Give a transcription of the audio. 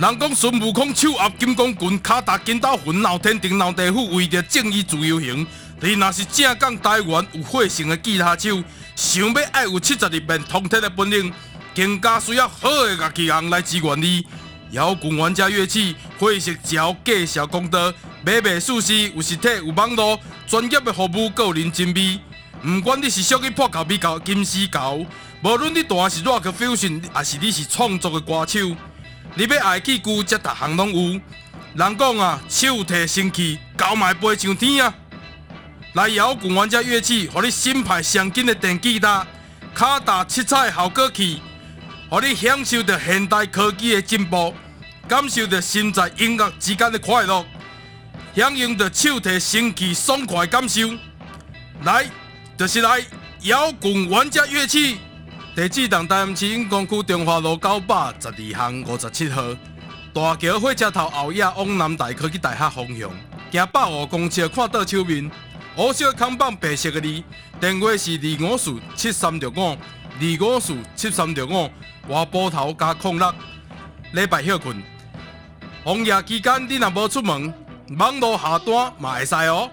人讲孙悟空手握金刚棍，脚踏筋斗云，闹天庭闹地府，为着正义自由行。你若是正港台湾有火性的吉他手，想要爱有七十二变通天的本领，更加需要好的乐器行来支援你。摇滚玩家乐器，会识教介绍公道，买卖舒适，有实体有网络，专业的服务，个人真美。不管你是属于破旧米旧金丝猴，无论你弹是 Rock Fusion，还是你是创作的歌手。你要爱器具，则逐项拢有。人讲啊，手提神器，交卖飞上天啊！来摇滚玩家乐器，互你新派上紧的电吉他，脚踏七彩效果器，互你享受着现代科技的进步，感受着心在音乐之间的快乐，享用着手提神器爽快感受。来，就是来摇滚玩家乐器。地址：台市永光区中华路九百十二巷五十七号。大桥火车头后野往南大科技大学方向，行百五公司看到手面，黑色看板白色的字，电话是二五四七三六五二五四七三六五，外埔头加空六。礼拜休困，红夜期间你若无出门，网络下单嘛会使哦。